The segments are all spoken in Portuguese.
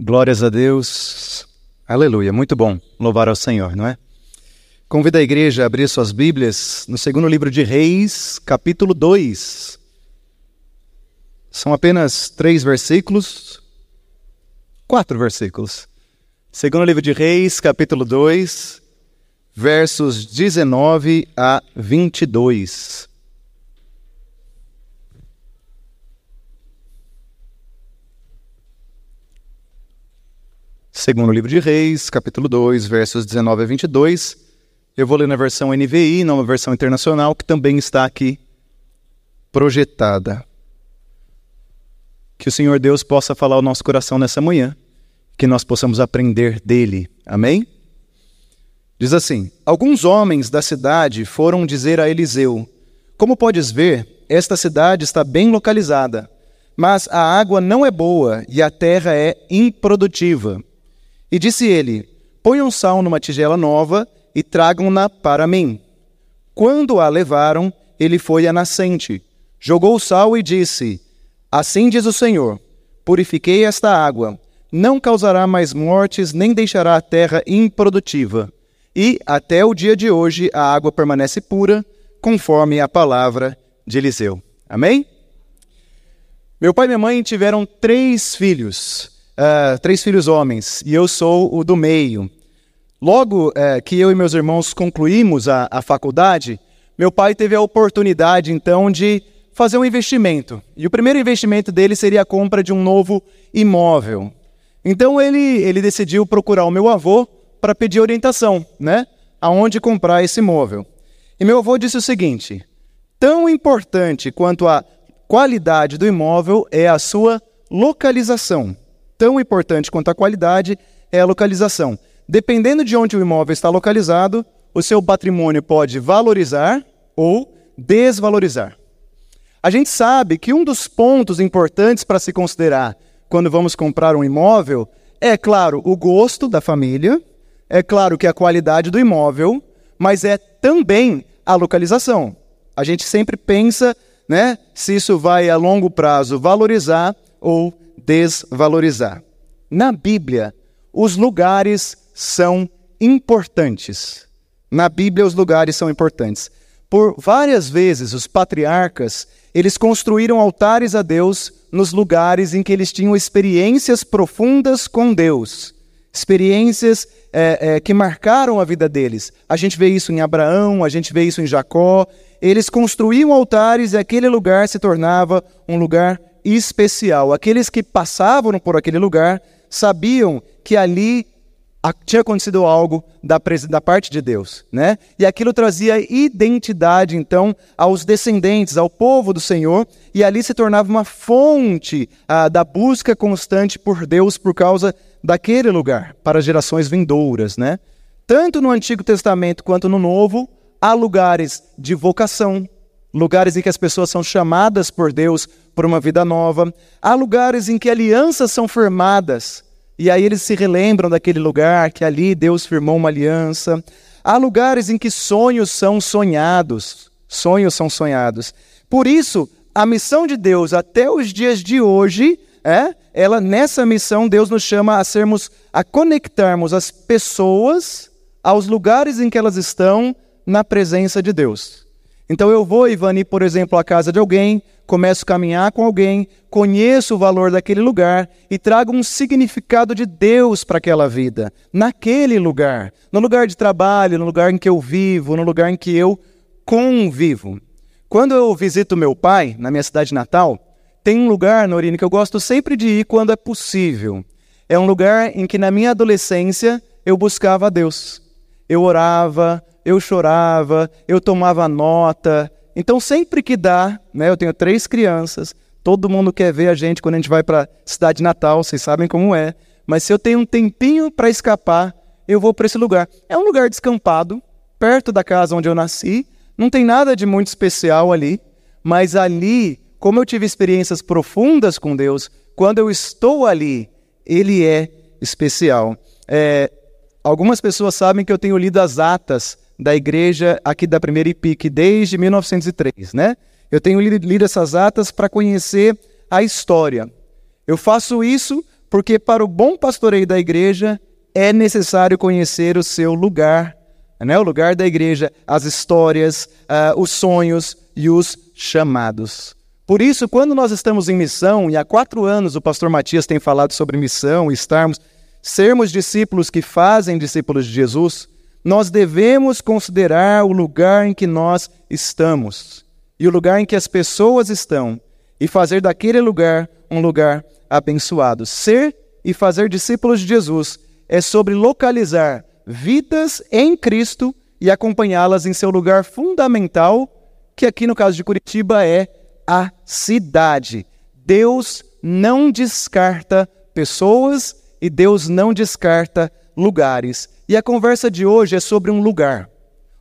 Glórias a Deus. Aleluia. Muito bom louvar ao Senhor, não é? Convido a igreja a abrir suas Bíblias no segundo livro de Reis, capítulo 2. São apenas três versículos. Quatro versículos. Segundo livro de Reis, capítulo 2, versos 19 a 22. Segundo livro de Reis, capítulo 2, versos 19 a 22. Eu vou ler na versão NVI, numa versão internacional, que também está aqui projetada. Que o Senhor Deus possa falar ao nosso coração nessa manhã, que nós possamos aprender dele. Amém? Diz assim: Alguns homens da cidade foram dizer a Eliseu: Como podes ver, esta cidade está bem localizada, mas a água não é boa e a terra é improdutiva. E disse ele: Ponham sal numa tigela nova e tragam-na para mim. Quando a levaram, ele foi à nascente, jogou o sal e disse: Assim diz o Senhor: Purifiquei esta água, não causará mais mortes, nem deixará a terra improdutiva. E até o dia de hoje a água permanece pura, conforme a palavra de Eliseu. Amém? Meu pai e minha mãe tiveram três filhos uh, três filhos homens, e eu sou o do meio. Logo uh, que eu e meus irmãos concluímos a, a faculdade, meu pai teve a oportunidade, então, de fazer um investimento. E o primeiro investimento dele seria a compra de um novo imóvel. Então ele, ele decidiu procurar o meu avô para pedir orientação, né? Aonde comprar esse imóvel. E meu avô disse o seguinte: tão importante quanto a qualidade do imóvel é a sua localização tão importante quanto a qualidade é a localização. Dependendo de onde o imóvel está localizado, o seu patrimônio pode valorizar ou desvalorizar. A gente sabe que um dos pontos importantes para se considerar quando vamos comprar um imóvel é, claro, o gosto da família, é claro que a qualidade do imóvel, mas é também a localização. A gente sempre pensa né, se isso vai a longo prazo valorizar ou desvalorizar. Na Bíblia, os lugares são importantes. Na Bíblia, os lugares são importantes. Por várias vezes, os patriarcas eles construíram altares a Deus nos lugares em que eles tinham experiências profundas com Deus, experiências é, é, que marcaram a vida deles. A gente vê isso em Abraão, a gente vê isso em Jacó. Eles construíam altares e aquele lugar se tornava um lugar especial. Aqueles que passavam por aquele lugar sabiam que ali tinha acontecido algo da, da, parte de Deus, né? E aquilo trazia identidade, então, aos descendentes, ao povo do Senhor, e ali se tornava uma fonte ah, da busca constante por Deus por causa daquele lugar, para gerações vindouras, né? Tanto no Antigo Testamento quanto no Novo, há lugares de vocação, lugares em que as pessoas são chamadas por Deus por uma vida nova. Há lugares em que alianças são firmadas e aí eles se relembram daquele lugar que ali Deus firmou uma aliança. Há lugares em que sonhos são sonhados, sonhos são sonhados. Por isso, a missão de Deus até os dias de hoje é, ela nessa missão Deus nos chama a sermos a conectarmos as pessoas aos lugares em que elas estão na presença de Deus. Então eu vou, Ivani, por exemplo, à casa de alguém, começo a caminhar com alguém, conheço o valor daquele lugar e trago um significado de Deus para aquela vida, naquele lugar, no lugar de trabalho, no lugar em que eu vivo, no lugar em que eu convivo. Quando eu visito meu pai, na minha cidade natal, tem um lugar, Norine, que eu gosto sempre de ir quando é possível. É um lugar em que na minha adolescência eu buscava a Deus. Eu orava, eu chorava, eu tomava nota. Então, sempre que dá, né, eu tenho três crianças, todo mundo quer ver a gente quando a gente vai para a cidade natal, vocês sabem como é. Mas se eu tenho um tempinho para escapar, eu vou para esse lugar. É um lugar descampado, perto da casa onde eu nasci, não tem nada de muito especial ali, mas ali, como eu tive experiências profundas com Deus, quando eu estou ali, Ele é especial. É, algumas pessoas sabem que eu tenho lido as atas da igreja aqui da primeira IPIC desde 1903, né? Eu tenho lido, essas atas para conhecer a história. Eu faço isso porque para o bom pastoreio da igreja é necessário conhecer o seu lugar, né? o lugar da igreja, as histórias, uh, os sonhos e os chamados. Por isso, quando nós estamos em missão, e há quatro anos o pastor Matias tem falado sobre missão, estarmos, sermos discípulos que fazem discípulos de Jesus, nós devemos considerar o lugar em que nós estamos e o lugar em que as pessoas estão e fazer daquele lugar um lugar abençoado. Ser e fazer discípulos de Jesus é sobre localizar vidas em Cristo e acompanhá-las em seu lugar fundamental, que aqui no caso de Curitiba é a cidade. Deus não descarta pessoas e Deus não descarta lugares. E a conversa de hoje é sobre um lugar.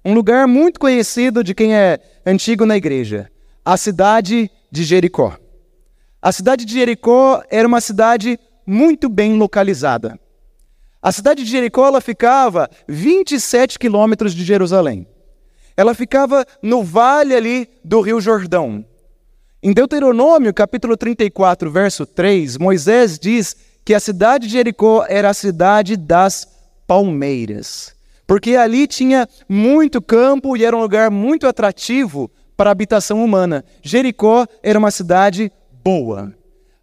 Um lugar muito conhecido de quem é antigo na igreja, a cidade de Jericó. A cidade de Jericó era uma cidade muito bem localizada. A cidade de Jericó ela ficava 27 quilômetros de Jerusalém. Ela ficava no vale ali do Rio Jordão. Em Deuteronômio, capítulo 34, verso 3, Moisés diz que a cidade de Jericó era a cidade das palmeiras, porque ali tinha muito campo e era um lugar muito atrativo para a habitação humana. Jericó era uma cidade boa.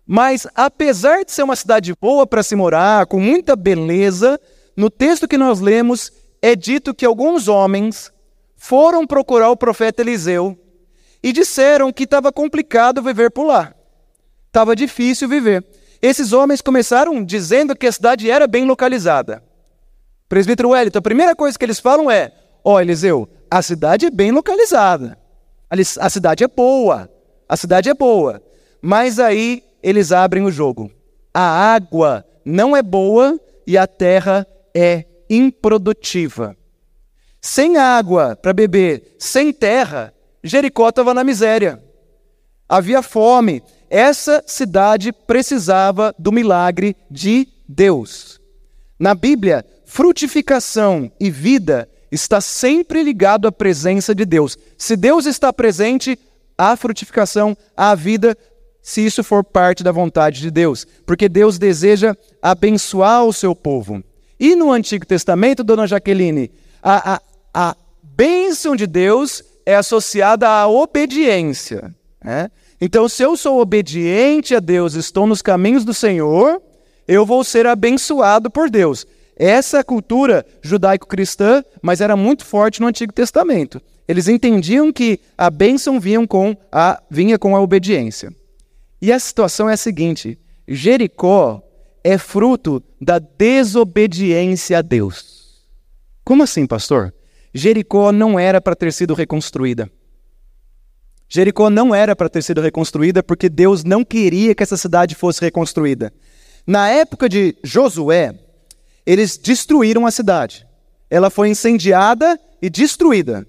Mas, apesar de ser uma cidade boa para se morar, com muita beleza, no texto que nós lemos é dito que alguns homens foram procurar o profeta Eliseu e disseram que estava complicado viver por lá. Estava difícil viver. Esses homens começaram dizendo que a cidade era bem localizada. Presbítero Wellington, a primeira coisa que eles falam é: Ó, oh, Eliseu, a cidade é bem localizada. A cidade é boa. A cidade é boa. Mas aí eles abrem o jogo. A água não é boa e a terra é improdutiva. Sem água para beber, sem terra, Jericó estava na miséria. Havia fome. Essa cidade precisava do milagre de Deus. Na Bíblia, frutificação e vida está sempre ligado à presença de Deus. Se Deus está presente, há frutificação, há vida, se isso for parte da vontade de Deus, porque Deus deseja abençoar o seu povo. E no Antigo Testamento, dona Jaqueline, a, a, a bênção de Deus é associada à obediência. Né? Então, se eu sou obediente a Deus, estou nos caminhos do Senhor, eu vou ser abençoado por Deus. Essa cultura judaico-cristã, mas era muito forte no Antigo Testamento. Eles entendiam que a bênção vinha com a, vinha com a obediência. E a situação é a seguinte: Jericó é fruto da desobediência a Deus. Como assim, pastor? Jericó não era para ter sido reconstruída. Jericó não era para ter sido reconstruída porque Deus não queria que essa cidade fosse reconstruída. Na época de Josué, eles destruíram a cidade. Ela foi incendiada e destruída.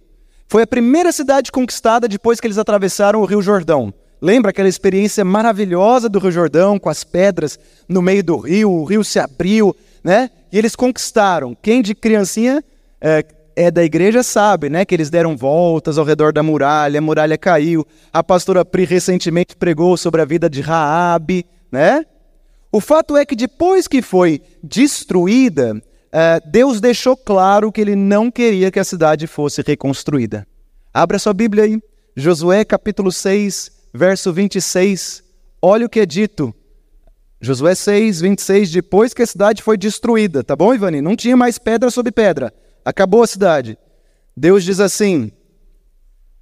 Foi a primeira cidade conquistada depois que eles atravessaram o Rio Jordão. Lembra aquela experiência maravilhosa do Rio Jordão, com as pedras no meio do rio, o rio se abriu, né? E eles conquistaram. Quem de criancinha é, é da igreja sabe, né, que eles deram voltas ao redor da muralha, a muralha caiu. A pastora Pri recentemente pregou sobre a vida de Raabe, né? O fato é que depois que foi destruída, uh, Deus deixou claro que ele não queria que a cidade fosse reconstruída. Abra sua Bíblia aí, Josué capítulo 6, verso 26. Olha o que é dito. Josué 6, 26, depois que a cidade foi destruída, tá bom, Ivani? Não tinha mais pedra sobre pedra. Acabou a cidade. Deus diz assim: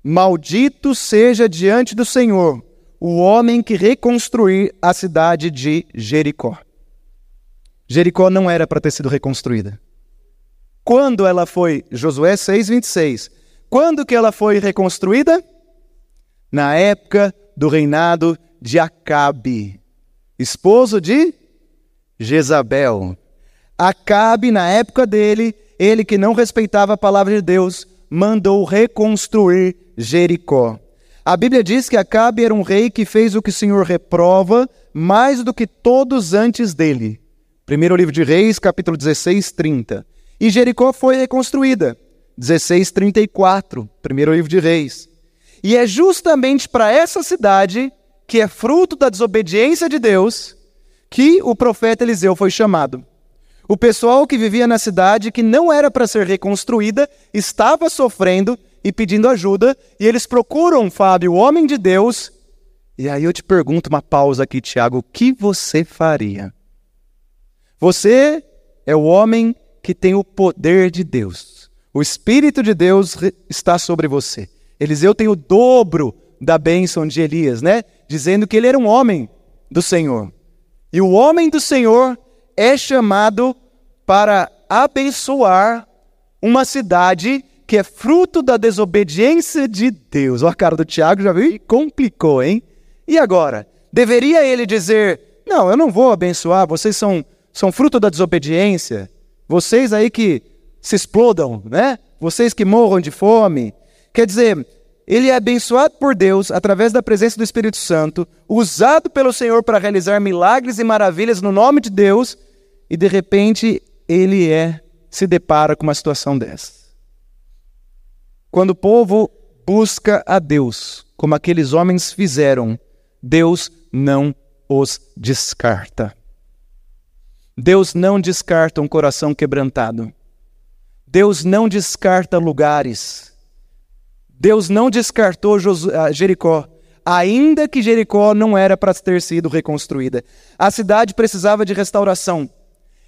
Maldito seja diante do Senhor o homem que reconstruir a cidade de Jericó. Jericó não era para ter sido reconstruída. Quando ela foi, Josué 6:26. Quando que ela foi reconstruída? Na época do reinado de Acabe, esposo de Jezabel. Acabe, na época dele, ele que não respeitava a palavra de Deus, mandou reconstruir Jericó. A Bíblia diz que Acabe era um rei que fez o que o Senhor reprova mais do que todos antes dele. Primeiro livro de Reis, capítulo 16, 30. E Jericó foi reconstruída. 16, 34. Primeiro livro de Reis. E é justamente para essa cidade, que é fruto da desobediência de Deus, que o profeta Eliseu foi chamado. O pessoal que vivia na cidade, que não era para ser reconstruída, estava sofrendo e pedindo ajuda, e eles procuram Fábio, o homem de Deus. E aí eu te pergunto uma pausa aqui, Tiago: o que você faria? Você é o homem que tem o poder de Deus. O Espírito de Deus está sobre você. Eliseu tem o dobro da bênção de Elias, né? Dizendo que ele era um homem do Senhor. E o homem do Senhor é chamado para abençoar uma cidade que é fruto da desobediência de Deus. Olha a cara do Tiago, já viu? Complicou, hein? E agora? Deveria ele dizer: Não, eu não vou abençoar, vocês são, são fruto da desobediência. Vocês aí que se explodam, né? Vocês que morram de fome. Quer dizer, ele é abençoado por Deus através da presença do Espírito Santo, usado pelo Senhor para realizar milagres e maravilhas no nome de Deus, e de repente ele é se depara com uma situação dessa. Quando o povo busca a Deus, como aqueles homens fizeram, Deus não os descarta. Deus não descarta um coração quebrantado. Deus não descarta lugares. Deus não descartou ah, Jericó, ainda que Jericó não era para ter sido reconstruída. A cidade precisava de restauração.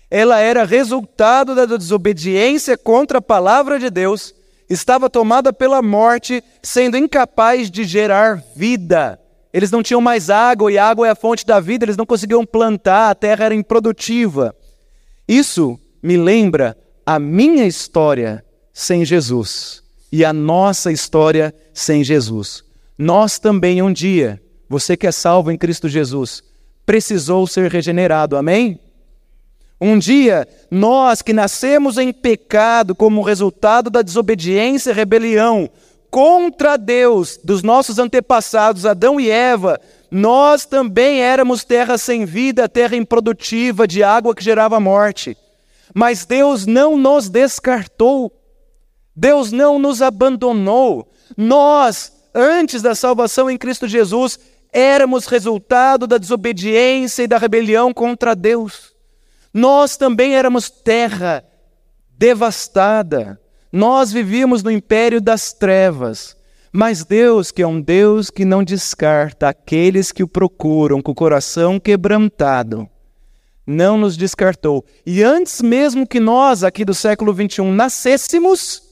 Ela era resultado da desobediência contra a palavra de Deus, estava tomada pela morte, sendo incapaz de gerar vida. Eles não tinham mais água, e água é a fonte da vida, eles não conseguiam plantar, a terra era improdutiva. Isso me lembra a minha história sem Jesus e a nossa história sem Jesus. Nós também um dia, você que é salvo em Cristo Jesus, precisou ser regenerado, amém? Um dia, nós que nascemos em pecado como resultado da desobediência e rebelião contra Deus dos nossos antepassados, Adão e Eva, nós também éramos terra sem vida, terra improdutiva, de água que gerava morte. Mas Deus não nos descartou, Deus não nos abandonou. Nós, antes da salvação em Cristo Jesus, éramos resultado da desobediência e da rebelião contra Deus. Nós também éramos terra devastada. Nós vivíamos no império das trevas. Mas Deus, que é um Deus que não descarta aqueles que o procuram com o coração quebrantado, não nos descartou. E antes mesmo que nós, aqui do século 21, nascêssemos,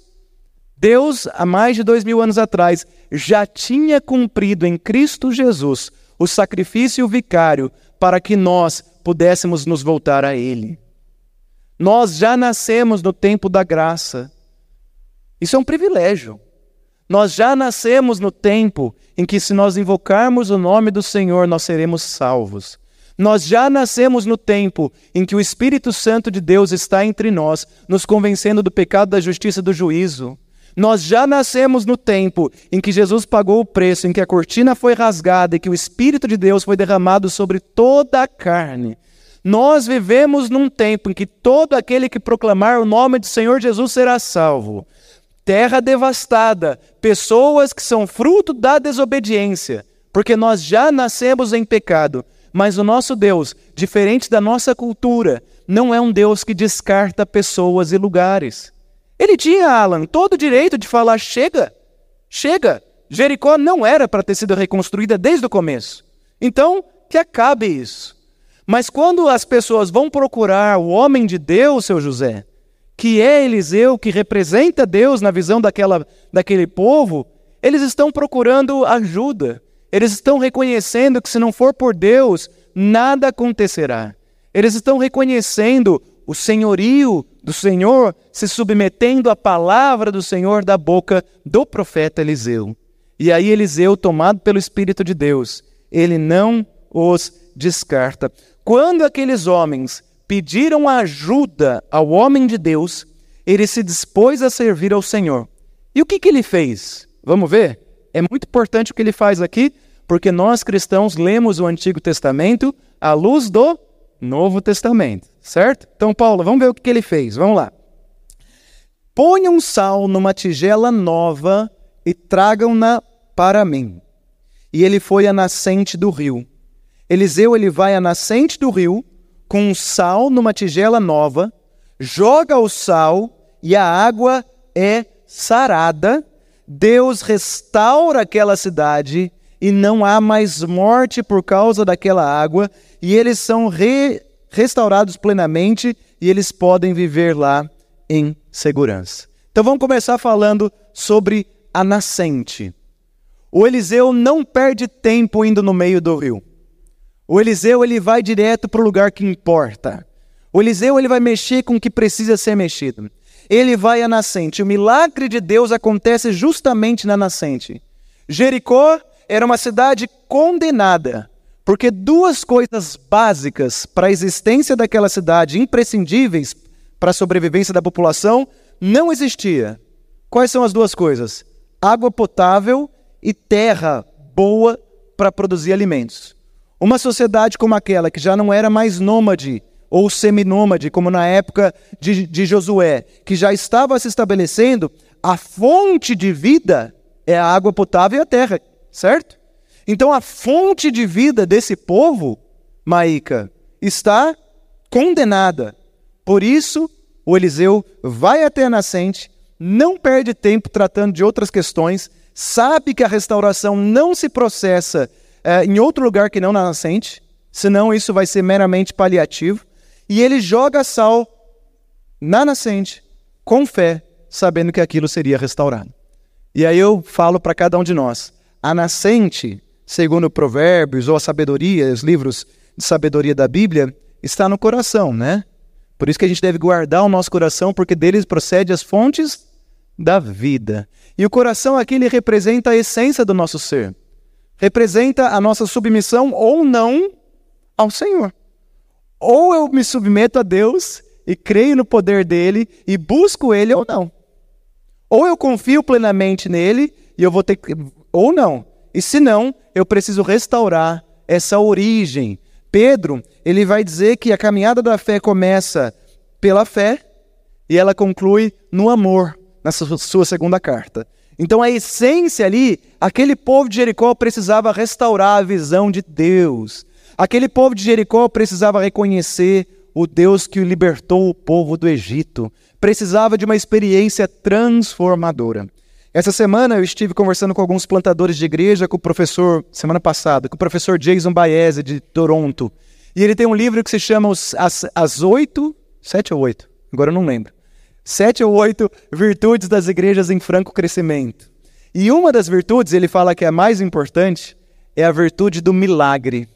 Deus, há mais de dois mil anos atrás, já tinha cumprido em Cristo Jesus o sacrifício vicário para que nós pudéssemos nos voltar a Ele. Nós já nascemos no tempo da graça. Isso é um privilégio. Nós já nascemos no tempo em que, se nós invocarmos o nome do Senhor, nós seremos salvos. Nós já nascemos no tempo em que o Espírito Santo de Deus está entre nós, nos convencendo do pecado, da justiça e do juízo. Nós já nascemos no tempo em que Jesus pagou o preço, em que a cortina foi rasgada e que o Espírito de Deus foi derramado sobre toda a carne. Nós vivemos num tempo em que todo aquele que proclamar o nome do Senhor Jesus será salvo. Terra devastada, pessoas que são fruto da desobediência, porque nós já nascemos em pecado. Mas o nosso Deus, diferente da nossa cultura, não é um Deus que descarta pessoas e lugares. Ele tinha, Alan, todo o direito de falar: chega, chega. Jericó não era para ter sido reconstruída desde o começo. Então, que acabe isso. Mas quando as pessoas vão procurar o homem de Deus, seu José, que é Eliseu, que representa Deus na visão daquela, daquele povo, eles estão procurando ajuda. Eles estão reconhecendo que se não for por Deus, nada acontecerá. Eles estão reconhecendo o senhorio do Senhor, se submetendo à palavra do Senhor da boca do profeta Eliseu. E aí Eliseu, tomado pelo Espírito de Deus, ele não os descarta. Quando aqueles homens pediram ajuda ao homem de Deus, ele se dispôs a servir ao Senhor. E o que, que ele fez? Vamos ver? É muito importante o que ele faz aqui, porque nós cristãos lemos o Antigo Testamento à luz do Novo Testamento, certo? Então, Paulo, vamos ver o que, ele fez. Vamos lá. Ponham sal numa tigela nova e tragam-na para mim. E ele foi à nascente do rio. Eliseu ele vai à nascente do rio com um sal numa tigela nova, joga o sal e a água é sarada. Deus restaura aquela cidade e não há mais morte por causa daquela água, e eles são re restaurados plenamente e eles podem viver lá em segurança. Então vamos começar falando sobre a nascente. O Eliseu não perde tempo indo no meio do rio. O Eliseu ele vai direto para o lugar que importa. O Eliseu ele vai mexer com o que precisa ser mexido. Ele vai à nascente. O milagre de Deus acontece justamente na nascente. Jericó era uma cidade condenada, porque duas coisas básicas para a existência daquela cidade, imprescindíveis para a sobrevivência da população, não existia. Quais são as duas coisas? Água potável e terra boa para produzir alimentos. Uma sociedade como aquela, que já não era mais nômade ou seminômade, como na época de, de Josué, que já estava se estabelecendo, a fonte de vida é a água potável e a terra, certo? Então a fonte de vida desse povo, Maíca, está condenada. Por isso, o Eliseu vai até a nascente, não perde tempo tratando de outras questões, sabe que a restauração não se processa é, em outro lugar que não na nascente, senão isso vai ser meramente paliativo. E ele joga sal na nascente, com fé, sabendo que aquilo seria restaurado. E aí eu falo para cada um de nós: a nascente, segundo Provérbios ou a sabedoria, os livros de sabedoria da Bíblia, está no coração, né? Por isso que a gente deve guardar o nosso coração, porque deles procede as fontes da vida. E o coração aqui ele representa a essência do nosso ser representa a nossa submissão ou não ao Senhor. Ou eu me submeto a Deus e creio no poder dele e busco ele ou não. Ou eu confio plenamente nele e eu vou ter que. Ou não. E se não, eu preciso restaurar essa origem. Pedro, ele vai dizer que a caminhada da fé começa pela fé e ela conclui no amor, na sua segunda carta. Então a essência ali, aquele povo de Jericó precisava restaurar a visão de Deus. Aquele povo de Jericó precisava reconhecer o Deus que libertou o povo do Egito. Precisava de uma experiência transformadora. Essa semana eu estive conversando com alguns plantadores de igreja, com o professor, semana passada, com o professor Jason Baez, de Toronto. E ele tem um livro que se chama As, As Oito, Sete ou Oito, agora eu não lembro sete ou oito virtudes das igrejas em franco crescimento. E uma das virtudes, ele fala que é a mais importante, é a virtude do milagre.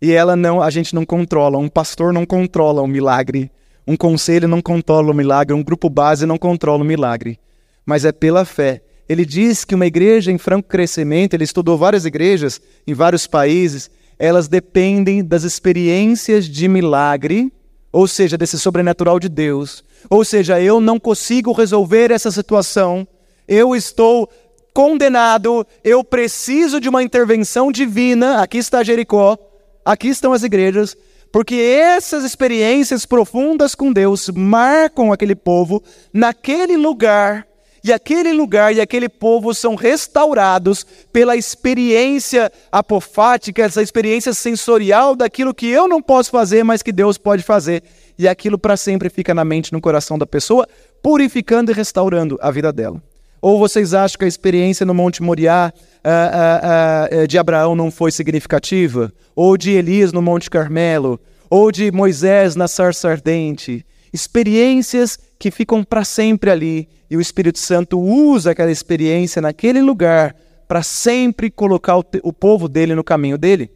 E ela não, a gente não controla, um pastor não controla o milagre, um conselho não controla o milagre, um grupo base não controla o milagre, mas é pela fé. Ele diz que uma igreja em franco crescimento, ele estudou várias igrejas em vários países, elas dependem das experiências de milagre, ou seja, desse sobrenatural de Deus, ou seja, eu não consigo resolver essa situação, eu estou condenado, eu preciso de uma intervenção divina. Aqui está Jericó, aqui estão as igrejas, porque essas experiências profundas com Deus marcam aquele povo naquele lugar e aquele lugar e aquele povo são restaurados pela experiência apofática, essa experiência sensorial daquilo que eu não posso fazer, mas que Deus pode fazer. E aquilo para sempre fica na mente, no coração da pessoa, purificando e restaurando a vida dela. Ou vocês acham que a experiência no Monte Moriá uh, uh, uh, de Abraão não foi significativa? Ou de Elias no Monte Carmelo? Ou de Moisés na sarça ardente? Experiências que ficam para sempre ali e o Espírito Santo usa aquela experiência naquele lugar para sempre colocar o, o povo dele no caminho dele.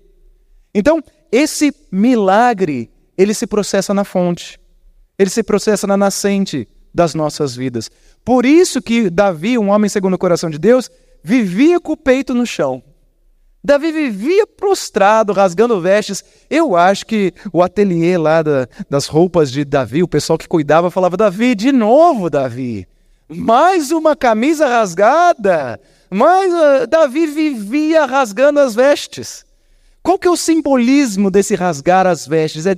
Então, esse milagre, ele se processa na fonte. Ele se processa na nascente das nossas vidas. Por isso que Davi, um homem segundo o coração de Deus, vivia com o peito no chão. Davi vivia prostrado, rasgando vestes. Eu acho que o ateliê lá da, das roupas de Davi, o pessoal que cuidava, falava: Davi, de novo, Davi, mais uma camisa rasgada. Mas uh, Davi vivia rasgando as vestes. Qual que é o simbolismo desse rasgar as vestes? É,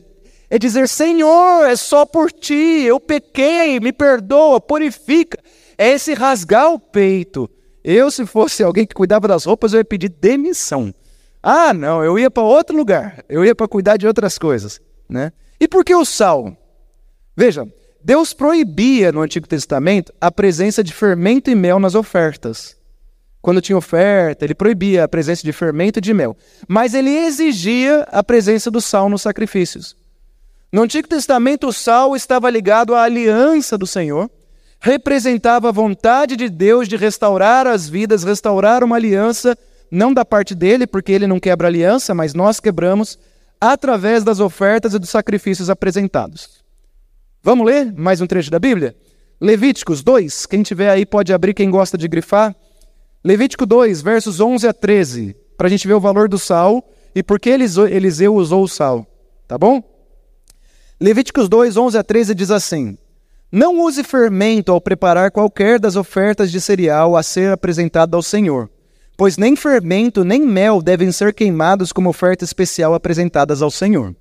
é dizer, Senhor, é só por ti, eu pequei, me perdoa, purifica. É esse rasgar o peito. Eu, se fosse alguém que cuidava das roupas, eu ia pedir demissão. Ah, não, eu ia para outro lugar, eu ia para cuidar de outras coisas, né? E por que o sal? Veja, Deus proibia no Antigo Testamento a presença de fermento e mel nas ofertas. Quando tinha oferta, ele proibia a presença de fermento e de mel, mas ele exigia a presença do sal nos sacrifícios. No Antigo Testamento, o sal estava ligado à aliança do Senhor, representava a vontade de Deus de restaurar as vidas, restaurar uma aliança não da parte dele, porque ele não quebra aliança, mas nós quebramos através das ofertas e dos sacrifícios apresentados. Vamos ler mais um trecho da Bíblia? Levíticos 2, quem tiver aí pode abrir, quem gosta de grifar. Levítico 2, versos 11 a 13, para a gente ver o valor do sal e por que Eliseu usou o sal, tá bom? Levíticos 2, 11 a 13 diz assim: Não use fermento ao preparar qualquer das ofertas de cereal a ser apresentado ao Senhor pois nem fermento nem mel devem ser queimados como oferta especial apresentadas ao Senhor.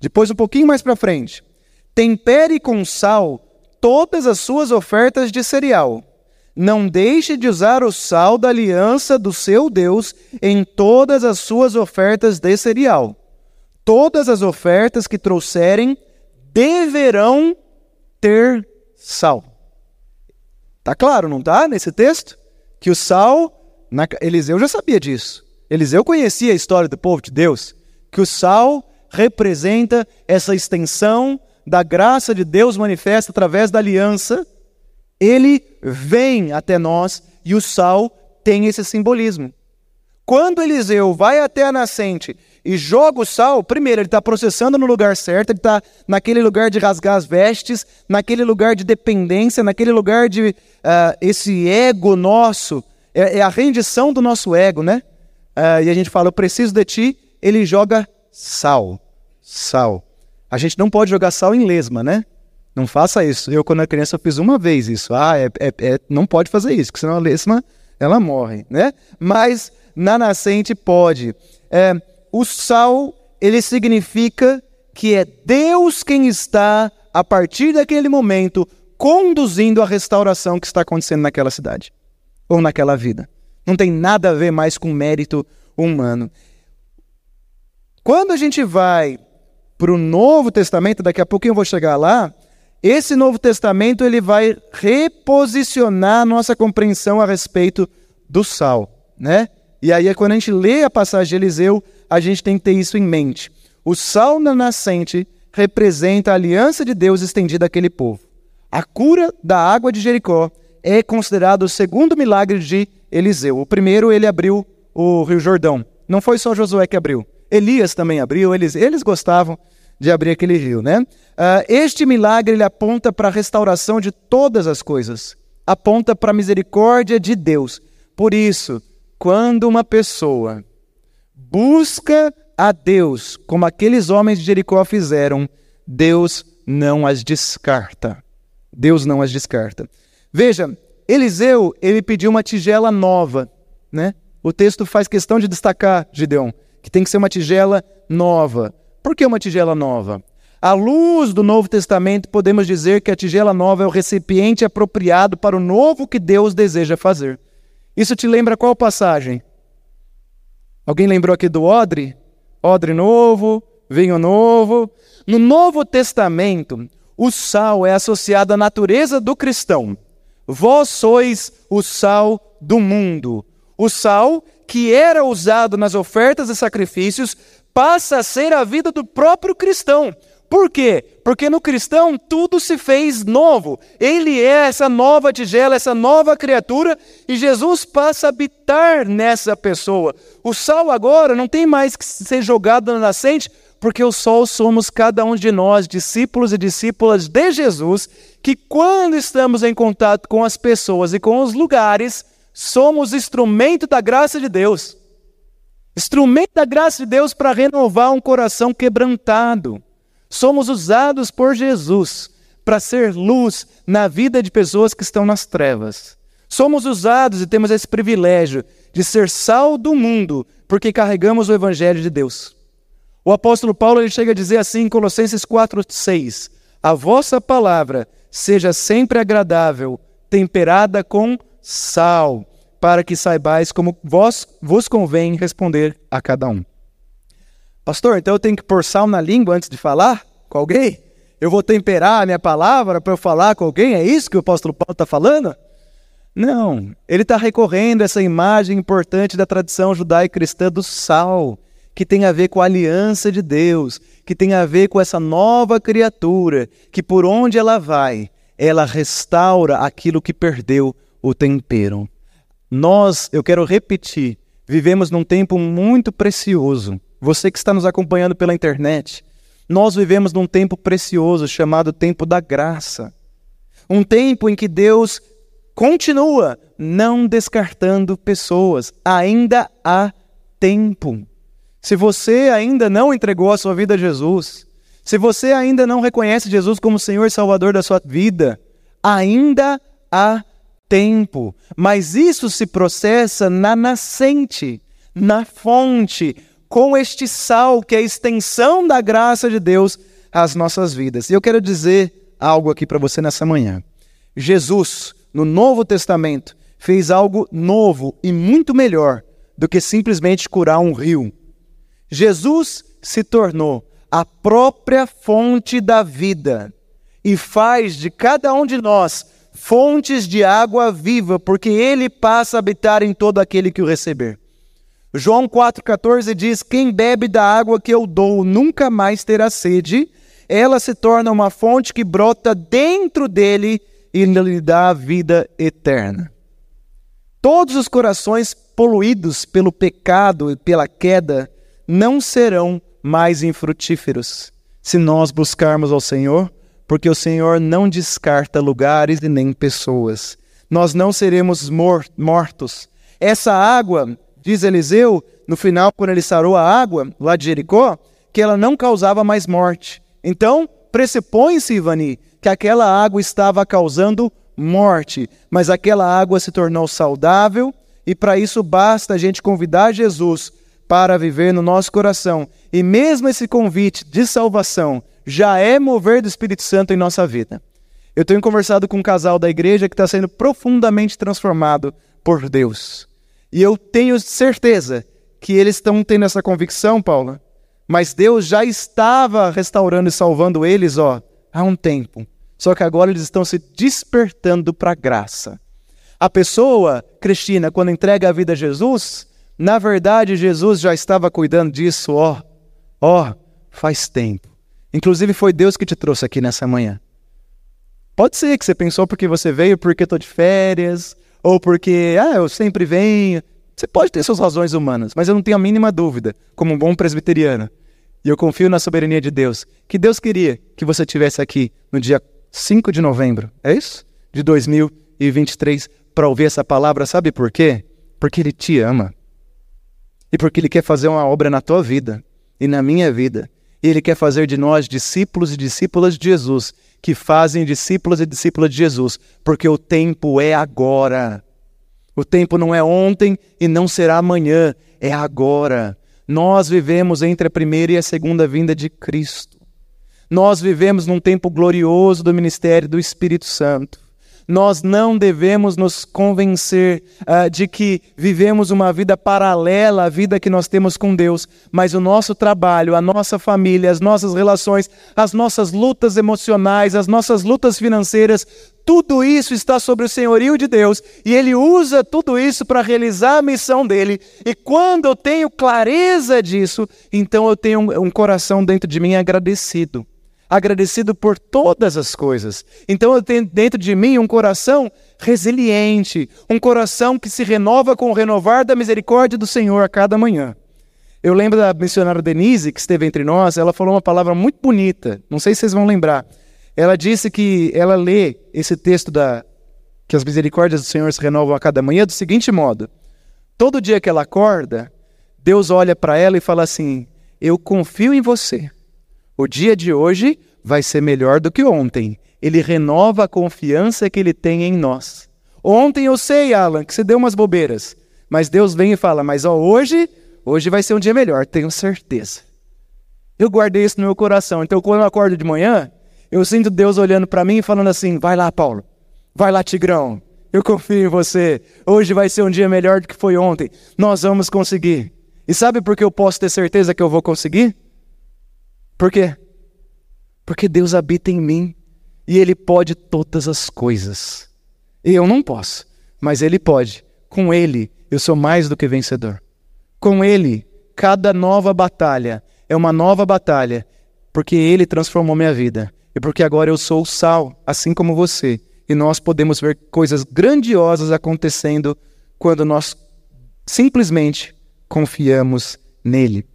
Depois, um pouquinho mais para frente, tempere com sal todas as suas ofertas de cereal. Não deixe de usar o sal da aliança do seu Deus em todas as suas ofertas de cereal. Todas as ofertas que trouxerem deverão ter sal. Tá claro, não tá? Nesse texto? Que o sal na, Eliseu já sabia disso. Eliseu conhecia a história do povo de Deus, que o sal representa essa extensão da graça de Deus manifesta através da aliança. Ele vem até nós e o sal tem esse simbolismo. Quando Eliseu vai até a nascente e joga o sal, primeiro, ele está processando no lugar certo, ele está naquele lugar de rasgar as vestes, naquele lugar de dependência, naquele lugar de uh, esse ego nosso é, é a rendição do nosso ego, né? Uh, e a gente fala, eu preciso de ti, ele joga sal. Sal. A gente não pode jogar sal em lesma, né? Não faça isso. Eu, quando era criança, fiz uma vez isso. Ah, é, é, é não pode fazer isso, porque senão a lesma, ela morre, né? Mas na nascente pode. É, o sal, ele significa que é Deus quem está, a partir daquele momento, conduzindo a restauração que está acontecendo naquela cidade ou naquela vida. Não tem nada a ver mais com mérito humano. Quando a gente vai para o Novo Testamento, daqui a pouquinho eu vou chegar lá, esse Novo Testamento ele vai reposicionar nossa compreensão a respeito do sal, né? E aí quando a gente lê a passagem de Eliseu, a gente tem que ter isso em mente. O sal na nascente representa a aliança de Deus estendida àquele povo. A cura da água de Jericó é considerado o segundo milagre de Eliseu. O primeiro, ele abriu o Rio Jordão. Não foi só Josué que abriu. Elias também abriu, eles, eles gostavam de abrir aquele rio, né? Uh, este milagre ele aponta para a restauração de todas as coisas, aponta para a misericórdia de Deus. Por isso, quando uma pessoa busca a Deus, como aqueles homens de Jericó fizeram, Deus não as descarta. Deus não as descarta. Veja, Eliseu, ele pediu uma tigela nova, né? O texto faz questão de destacar, Gideon, que tem que ser uma tigela nova. Por que uma tigela nova? À luz do Novo Testamento, podemos dizer que a tigela nova é o recipiente apropriado para o novo que Deus deseja fazer. Isso te lembra qual passagem? Alguém lembrou aqui do odre? Odre novo, vinho novo. No Novo Testamento, o sal é associado à natureza do cristão. Vós sois o sal do mundo. O sal que era usado nas ofertas e sacrifícios passa a ser a vida do próprio cristão. Por quê? Porque no cristão tudo se fez novo. Ele é essa nova tigela, essa nova criatura, e Jesus passa a habitar nessa pessoa. O sal agora não tem mais que ser jogado na nascente, porque o sol somos cada um de nós, discípulos e discípulas de Jesus, que quando estamos em contato com as pessoas e com os lugares, somos instrumento da graça de Deus. Instrumento da graça de Deus para renovar um coração quebrantado. Somos usados por Jesus para ser luz na vida de pessoas que estão nas trevas. Somos usados e temos esse privilégio de ser sal do mundo, porque carregamos o evangelho de Deus. O apóstolo Paulo ele chega a dizer assim em Colossenses 4:6: A vossa palavra seja sempre agradável, temperada com sal, para que saibais como vós vos convém responder a cada um. Pastor, então eu tenho que pôr sal na língua antes de falar com alguém? Eu vou temperar a minha palavra para eu falar com alguém? É isso que o apóstolo Paulo está falando? Não, ele está recorrendo a essa imagem importante da tradição judaico-cristã do sal, que tem a ver com a aliança de Deus, que tem a ver com essa nova criatura, que por onde ela vai, ela restaura aquilo que perdeu o tempero. Nós, eu quero repetir, vivemos num tempo muito precioso. Você que está nos acompanhando pela internet, nós vivemos num tempo precioso chamado tempo da graça. Um tempo em que Deus continua não descartando pessoas. Ainda há tempo. Se você ainda não entregou a sua vida a Jesus, se você ainda não reconhece Jesus como Senhor e Salvador da sua vida, ainda há tempo. Mas isso se processa na nascente, na fonte, com este sal que é a extensão da graça de Deus às nossas vidas. E eu quero dizer algo aqui para você nessa manhã. Jesus no Novo Testamento, fez algo novo e muito melhor do que simplesmente curar um rio. Jesus se tornou a própria fonte da vida e faz de cada um de nós fontes de água viva, porque ele passa a habitar em todo aquele que o receber. João 4,14 diz: Quem bebe da água que eu dou nunca mais terá sede, ela se torna uma fonte que brota dentro dele e lhe dá a vida eterna. Todos os corações poluídos pelo pecado e pela queda não serão mais infrutíferos se nós buscarmos ao Senhor, porque o Senhor não descarta lugares e nem pessoas. Nós não seremos mor mortos. Essa água, diz Eliseu, no final, quando ele sarou a água lá de Jericó, que ela não causava mais morte. Então, pressupõe-se, Ivani, que aquela água estava causando morte, mas aquela água se tornou saudável e para isso basta a gente convidar Jesus para viver no nosso coração. E mesmo esse convite de salvação já é mover do Espírito Santo em nossa vida. Eu tenho conversado com um casal da igreja que está sendo profundamente transformado por Deus. E eu tenho certeza que eles estão tendo essa convicção, Paula, mas Deus já estava restaurando e salvando eles, ó, há um tempo. Só que agora eles estão se despertando para a graça. A pessoa, Cristina, quando entrega a vida a Jesus, na verdade Jesus já estava cuidando disso, ó, ó, faz tempo. Inclusive foi Deus que te trouxe aqui nessa manhã. Pode ser que você pensou porque você veio porque estou de férias, ou porque, ah, eu sempre venho. Você pode ter suas razões humanas, mas eu não tenho a mínima dúvida, como um bom presbiteriano, e eu confio na soberania de Deus, que Deus queria que você estivesse aqui no dia 5 de novembro, é isso? De 2023, para ouvir essa palavra, sabe por quê? Porque Ele te ama. E porque Ele quer fazer uma obra na tua vida e na minha vida. E Ele quer fazer de nós discípulos e discípulas de Jesus, que fazem discípulos e discípulas de Jesus, porque o tempo é agora. O tempo não é ontem e não será amanhã, é agora. Nós vivemos entre a primeira e a segunda vinda de Cristo. Nós vivemos num tempo glorioso do ministério do Espírito Santo. Nós não devemos nos convencer uh, de que vivemos uma vida paralela à vida que nós temos com Deus, mas o nosso trabalho, a nossa família, as nossas relações, as nossas lutas emocionais, as nossas lutas financeiras, tudo isso está sobre o senhorio de Deus e Ele usa tudo isso para realizar a missão dele. E quando eu tenho clareza disso, então eu tenho um, um coração dentro de mim agradecido agradecido por todas as coisas. Então eu tenho dentro de mim um coração resiliente, um coração que se renova com o renovar da misericórdia do Senhor a cada manhã. Eu lembro da missionária Denise, que esteve entre nós, ela falou uma palavra muito bonita, não sei se vocês vão lembrar. Ela disse que ela lê esse texto da que as misericórdias do Senhor se renovam a cada manhã do seguinte modo: todo dia que ela acorda, Deus olha para ela e fala assim: Eu confio em você. O dia de hoje vai ser melhor do que ontem. Ele renova a confiança que ele tem em nós. Ontem eu sei, Alan, que você deu umas bobeiras, mas Deus vem e fala: Mas ó, hoje, hoje vai ser um dia melhor, tenho certeza. Eu guardei isso no meu coração. Então, quando eu acordo de manhã, eu sinto Deus olhando para mim e falando assim: Vai lá, Paulo. Vai lá, Tigrão. Eu confio em você. Hoje vai ser um dia melhor do que foi ontem. Nós vamos conseguir. E sabe por que eu posso ter certeza que eu vou conseguir? Por quê? Porque Deus habita em mim e Ele pode todas as coisas. E eu não posso, mas Ele pode. Com Ele, eu sou mais do que vencedor. Com Ele, cada nova batalha é uma nova batalha, porque Ele transformou minha vida e porque agora eu sou o sal, assim como você. E nós podemos ver coisas grandiosas acontecendo quando nós simplesmente confiamos nele.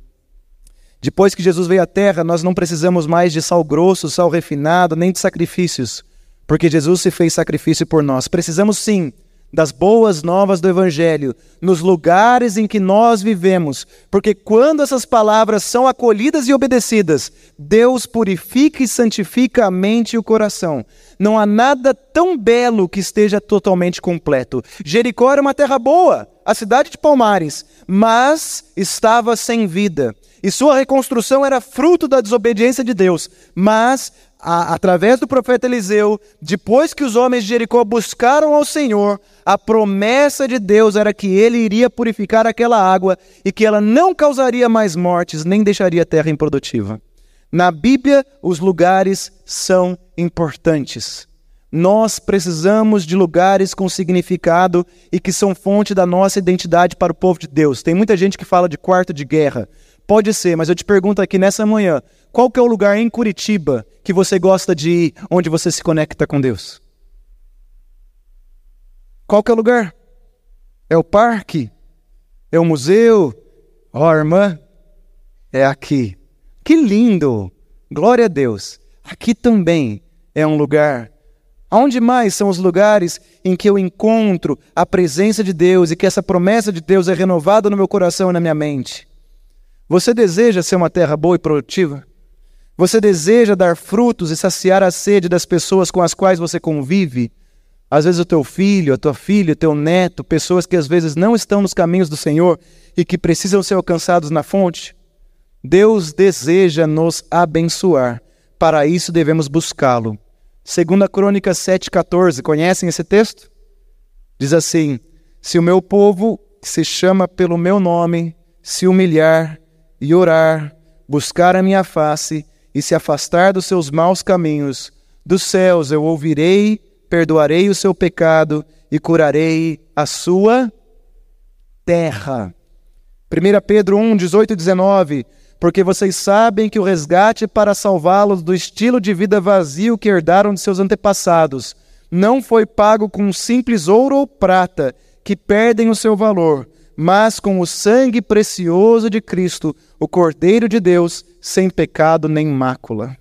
Depois que Jesus veio à Terra, nós não precisamos mais de sal grosso, sal refinado, nem de sacrifícios, porque Jesus se fez sacrifício por nós. Precisamos sim das boas novas do Evangelho nos lugares em que nós vivemos, porque quando essas palavras são acolhidas e obedecidas, Deus purifica e santifica a mente e o coração. Não há nada tão belo que esteja totalmente completo. Jericó era uma terra boa, a cidade de Palmares, mas estava sem vida. E sua reconstrução era fruto da desobediência de Deus. Mas, a, através do profeta Eliseu, depois que os homens de Jericó buscaram ao Senhor, a promessa de Deus era que ele iria purificar aquela água e que ela não causaria mais mortes, nem deixaria a terra improdutiva. Na Bíblia, os lugares são importantes. Nós precisamos de lugares com significado e que são fonte da nossa identidade para o povo de Deus. Tem muita gente que fala de quarto de guerra. Pode ser, mas eu te pergunto aqui nessa manhã, qual que é o lugar em Curitiba que você gosta de ir, onde você se conecta com Deus? Qual que é o lugar? É o parque? É o museu? Ó, oh, irmã, é aqui. Que lindo! Glória a Deus. Aqui também é um lugar. Aonde mais são os lugares em que eu encontro a presença de Deus e que essa promessa de Deus é renovada no meu coração e na minha mente? Você deseja ser uma terra boa e produtiva? Você deseja dar frutos e saciar a sede das pessoas com as quais você convive? Às vezes o teu filho, a tua filha, o teu neto, pessoas que às vezes não estão nos caminhos do Senhor e que precisam ser alcançados na fonte. Deus deseja nos abençoar. Para isso devemos buscá-lo. Segunda Crônica 7:14, conhecem esse texto? Diz assim: Se o meu povo, que se chama pelo meu nome, se humilhar e orar, buscar a minha face e se afastar dos seus maus caminhos, dos céus eu ouvirei, perdoarei o seu pecado e curarei a sua terra. 1 Pedro 1, 18 e 19. Porque vocês sabem que o resgate para salvá-los do estilo de vida vazio que herdaram de seus antepassados não foi pago com simples ouro ou prata, que perdem o seu valor, mas com o sangue precioso de Cristo, o Cordeiro de Deus, sem pecado nem mácula.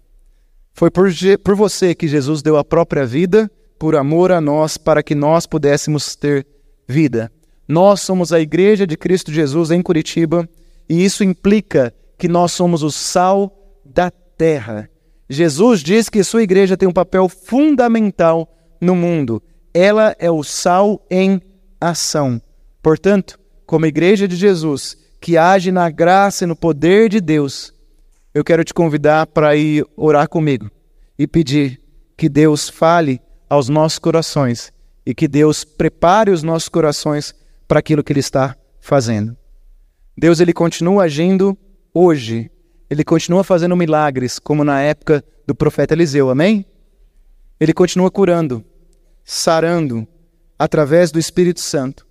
Foi por, por você que Jesus deu a própria vida, por amor a nós, para que nós pudéssemos ter vida. Nós somos a Igreja de Cristo Jesus em Curitiba, e isso implica que nós somos o sal da terra. Jesus diz que sua igreja tem um papel fundamental no mundo. Ela é o sal em ação. Portanto, como igreja de Jesus, que age na graça e no poder de Deus, eu quero te convidar para ir orar comigo e pedir que Deus fale aos nossos corações e que Deus prepare os nossos corações para aquilo que Ele está fazendo. Deus ele continua agindo hoje, Ele continua fazendo milagres, como na época do profeta Eliseu, amém? Ele continua curando, sarando, através do Espírito Santo.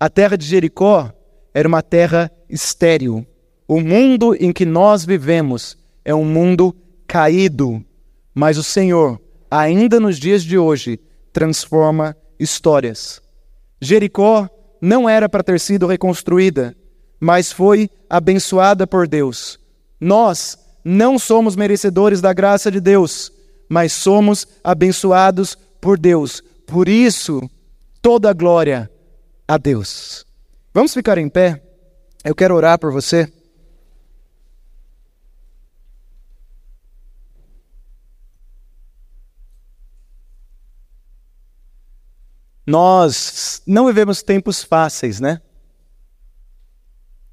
A terra de Jericó era uma terra estéril. O mundo em que nós vivemos é um mundo caído, mas o Senhor, ainda nos dias de hoje, transforma histórias. Jericó não era para ter sido reconstruída, mas foi abençoada por Deus. Nós não somos merecedores da graça de Deus, mas somos abençoados por Deus. Por isso, toda glória a Deus. Vamos ficar em pé? Eu quero orar por você. Nós não vivemos tempos fáceis, né?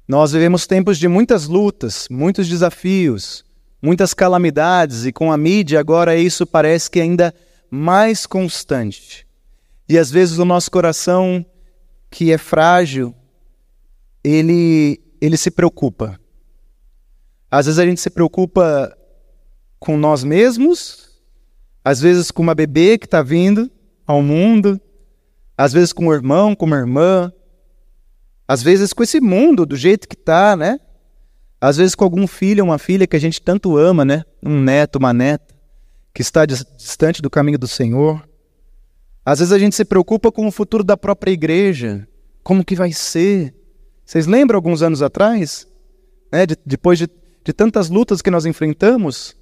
Nós vivemos tempos de muitas lutas, muitos desafios, muitas calamidades, e com a mídia agora isso parece que ainda mais constante. E às vezes o nosso coração, que é frágil, ele, ele se preocupa. Às vezes a gente se preocupa com nós mesmos, às vezes com uma bebê que está vindo ao mundo, às vezes com um irmão, com uma irmã, às vezes com esse mundo do jeito que está, né? Às vezes com algum filho uma filha que a gente tanto ama, né? Um neto, uma neta, que está distante do caminho do Senhor. Às vezes a gente se preocupa com o futuro da própria igreja, como que vai ser. Vocês lembram alguns anos atrás? Né? De, depois de, de tantas lutas que nós enfrentamos,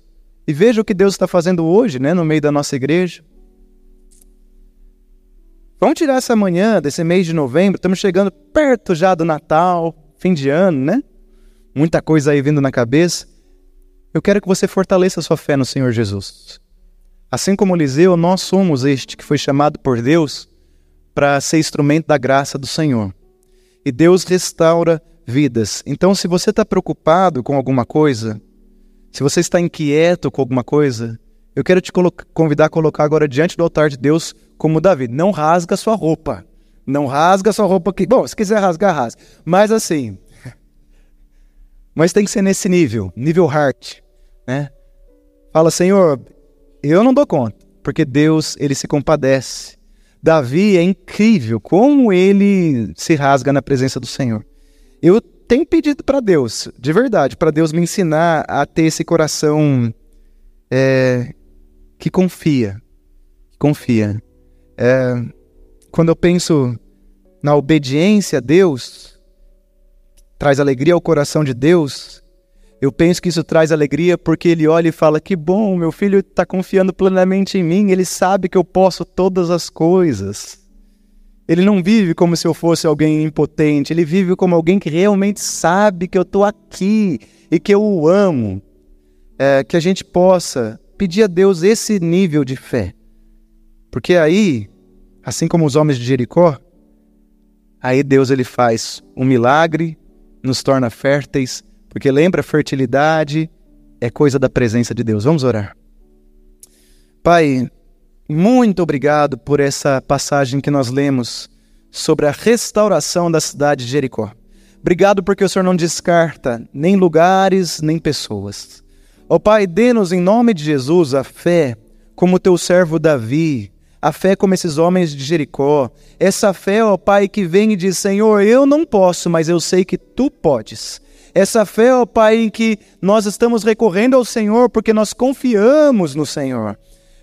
e veja o que Deus está fazendo hoje, né, no meio da nossa igreja. Vamos tirar essa manhã desse mês de novembro, estamos chegando perto já do Natal, fim de ano, né? muita coisa aí vindo na cabeça, eu quero que você fortaleça a sua fé no Senhor Jesus. Assim como Eliseu, nós somos este que foi chamado por Deus para ser instrumento da graça do Senhor. E Deus restaura vidas. Então, se você está preocupado com alguma coisa, se você está inquieto com alguma coisa, eu quero te convidar a colocar agora diante do altar de Deus como Davi. Não rasga sua roupa. Não rasga sua roupa aqui. Bom, se quiser rasgar, rasga. Mas assim, mas tem que ser nesse nível, nível heart, né? Fala, Senhor, eu não dou conta, porque Deus, ele se compadece. Davi é incrível como ele se rasga na presença do Senhor. Eu tenho pedido para Deus, de verdade, para Deus me ensinar a ter esse coração é, que confia, confia. É, quando eu penso na obediência a Deus, traz alegria ao coração de Deus, eu penso que isso traz alegria porque ele olha e fala: Que bom, meu filho está confiando plenamente em mim, ele sabe que eu posso todas as coisas. Ele não vive como se eu fosse alguém impotente, ele vive como alguém que realmente sabe que eu estou aqui e que eu o amo. É, que a gente possa pedir a Deus esse nível de fé. Porque aí, assim como os homens de Jericó, aí Deus ele faz um milagre, nos torna férteis, porque lembra, fertilidade é coisa da presença de Deus. Vamos orar. Pai, muito obrigado por essa passagem que nós lemos sobre a restauração da cidade de Jericó. Obrigado porque o Senhor não descarta nem lugares, nem pessoas. Ó oh, Pai, dê-nos em nome de Jesus a fé, como teu servo Davi, a fé como esses homens de Jericó. Essa fé, ó Pai, que vem e diz: Senhor, eu não posso, mas eu sei que tu podes. Essa fé, ó Pai, em que nós estamos recorrendo ao Senhor porque nós confiamos no Senhor.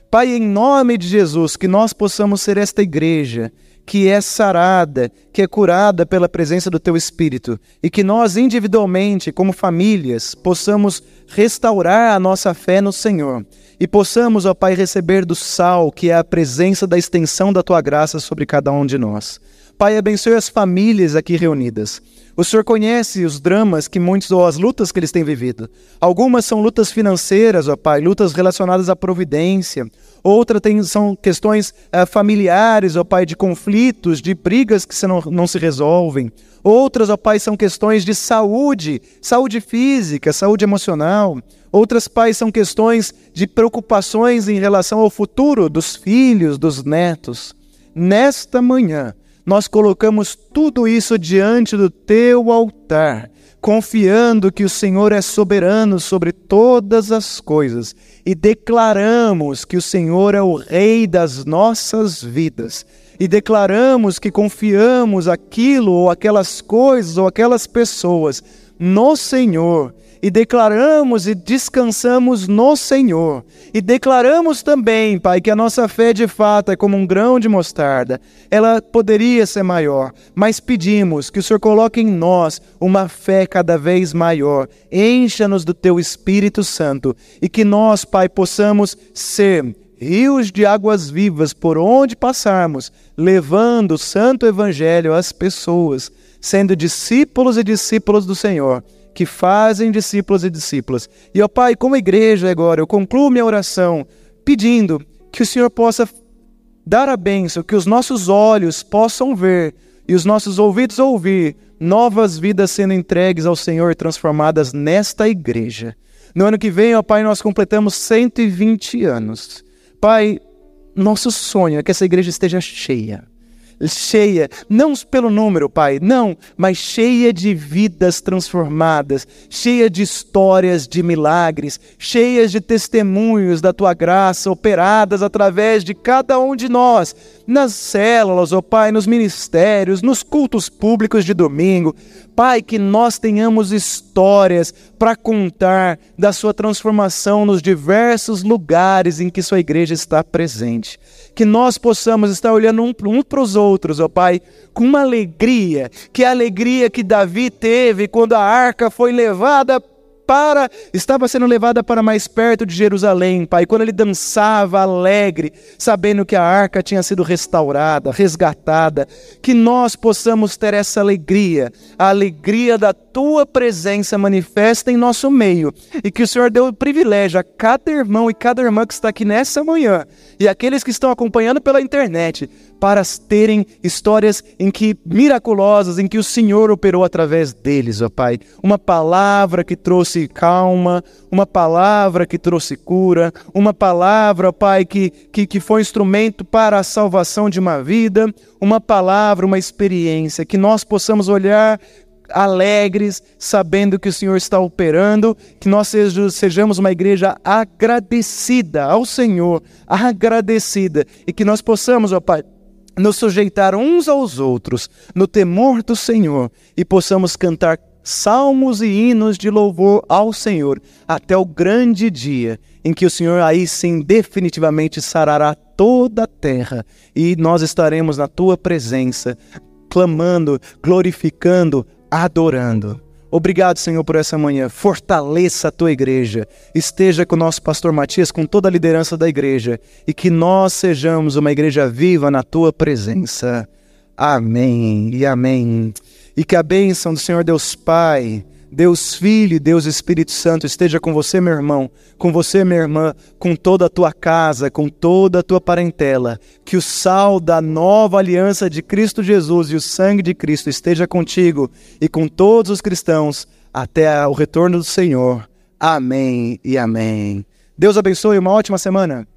Pai, em nome de Jesus, que nós possamos ser esta igreja que é sarada, que é curada pela presença do Teu Espírito, e que nós individualmente, como famílias, possamos restaurar a nossa fé no Senhor e possamos, ó Pai, receber do sal, que é a presença da extensão da tua graça sobre cada um de nós. Pai, abençoe as famílias aqui reunidas. O Senhor conhece os dramas que muitos, ou as lutas que eles têm vivido. Algumas são lutas financeiras, ó Pai, lutas relacionadas à providência. Outras tem, são questões uh, familiares, ó Pai, de conflitos, de brigas que não, não se resolvem. Outras, ó Pai, são questões de saúde, saúde física, saúde emocional. Outras, Pai, são questões de preocupações em relação ao futuro dos filhos, dos netos. Nesta manhã, nós colocamos tudo isso diante do teu altar, confiando que o Senhor é soberano sobre todas as coisas e declaramos que o Senhor é o Rei das nossas vidas. E declaramos que confiamos aquilo ou aquelas coisas ou aquelas pessoas no Senhor e declaramos e descansamos no Senhor. E declaramos também, Pai, que a nossa fé de fato é como um grão de mostarda. Ela poderia ser maior, mas pedimos que o Senhor coloque em nós uma fé cada vez maior. Encha-nos do teu Espírito Santo e que nós, Pai, possamos ser rios de águas vivas por onde passarmos, levando o santo evangelho às pessoas, sendo discípulos e discípulos do Senhor que fazem discípulos e discípulas. E, ó Pai, como igreja agora, eu concluo minha oração pedindo que o Senhor possa dar a bênção, que os nossos olhos possam ver e os nossos ouvidos ouvir novas vidas sendo entregues ao Senhor transformadas nesta igreja. No ano que vem, ó Pai, nós completamos 120 anos. Pai, nosso sonho é que essa igreja esteja cheia cheia, não pelo número, Pai, não, mas cheia de vidas transformadas, cheia de histórias de milagres, cheias de testemunhos da tua graça operadas através de cada um de nós, nas células, ó oh Pai, nos ministérios, nos cultos públicos de domingo. Pai, que nós tenhamos histórias para contar da sua transformação nos diversos lugares em que sua igreja está presente. Que nós possamos estar olhando um, um para os outros, ó Pai, com uma alegria, que é a alegria que Davi teve quando a arca foi levada para estava sendo levada para mais perto de Jerusalém, Pai, quando ele dançava alegre, sabendo que a arca tinha sido restaurada, resgatada, que nós possamos ter essa alegria, a alegria da tua presença manifesta em nosso meio, e que o Senhor deu o privilégio a cada irmão e cada irmã que está aqui nessa manhã, e aqueles que estão acompanhando pela internet, para terem histórias em que miraculosas, em que o Senhor operou através deles, ó Pai. Uma palavra que trouxe calma, uma palavra que trouxe cura, uma palavra, ó Pai, que, que, que foi instrumento para a salvação de uma vida, uma palavra, uma experiência, que nós possamos olhar alegres, sabendo que o Senhor está operando, que nós sejamos uma igreja agradecida ao Senhor, agradecida, e que nós possamos, ó Pai, nos sujeitar uns aos outros no temor do Senhor e possamos cantar salmos e hinos de louvor ao Senhor até o grande dia em que o Senhor aí sim definitivamente sarará toda a terra e nós estaremos na tua presença, clamando, glorificando, adorando. Obrigado, Senhor, por essa manhã. Fortaleça a tua igreja. Esteja com o nosso pastor Matias, com toda a liderança da igreja. E que nós sejamos uma igreja viva na tua presença. Amém e amém. E que a bênção do Senhor Deus Pai Deus Filho e Deus Espírito Santo esteja com você, meu irmão, com você, minha irmã, com toda a tua casa, com toda a tua parentela. Que o sal da nova aliança de Cristo Jesus e o sangue de Cristo esteja contigo e com todos os cristãos até o retorno do Senhor. Amém e amém. Deus abençoe, uma ótima semana.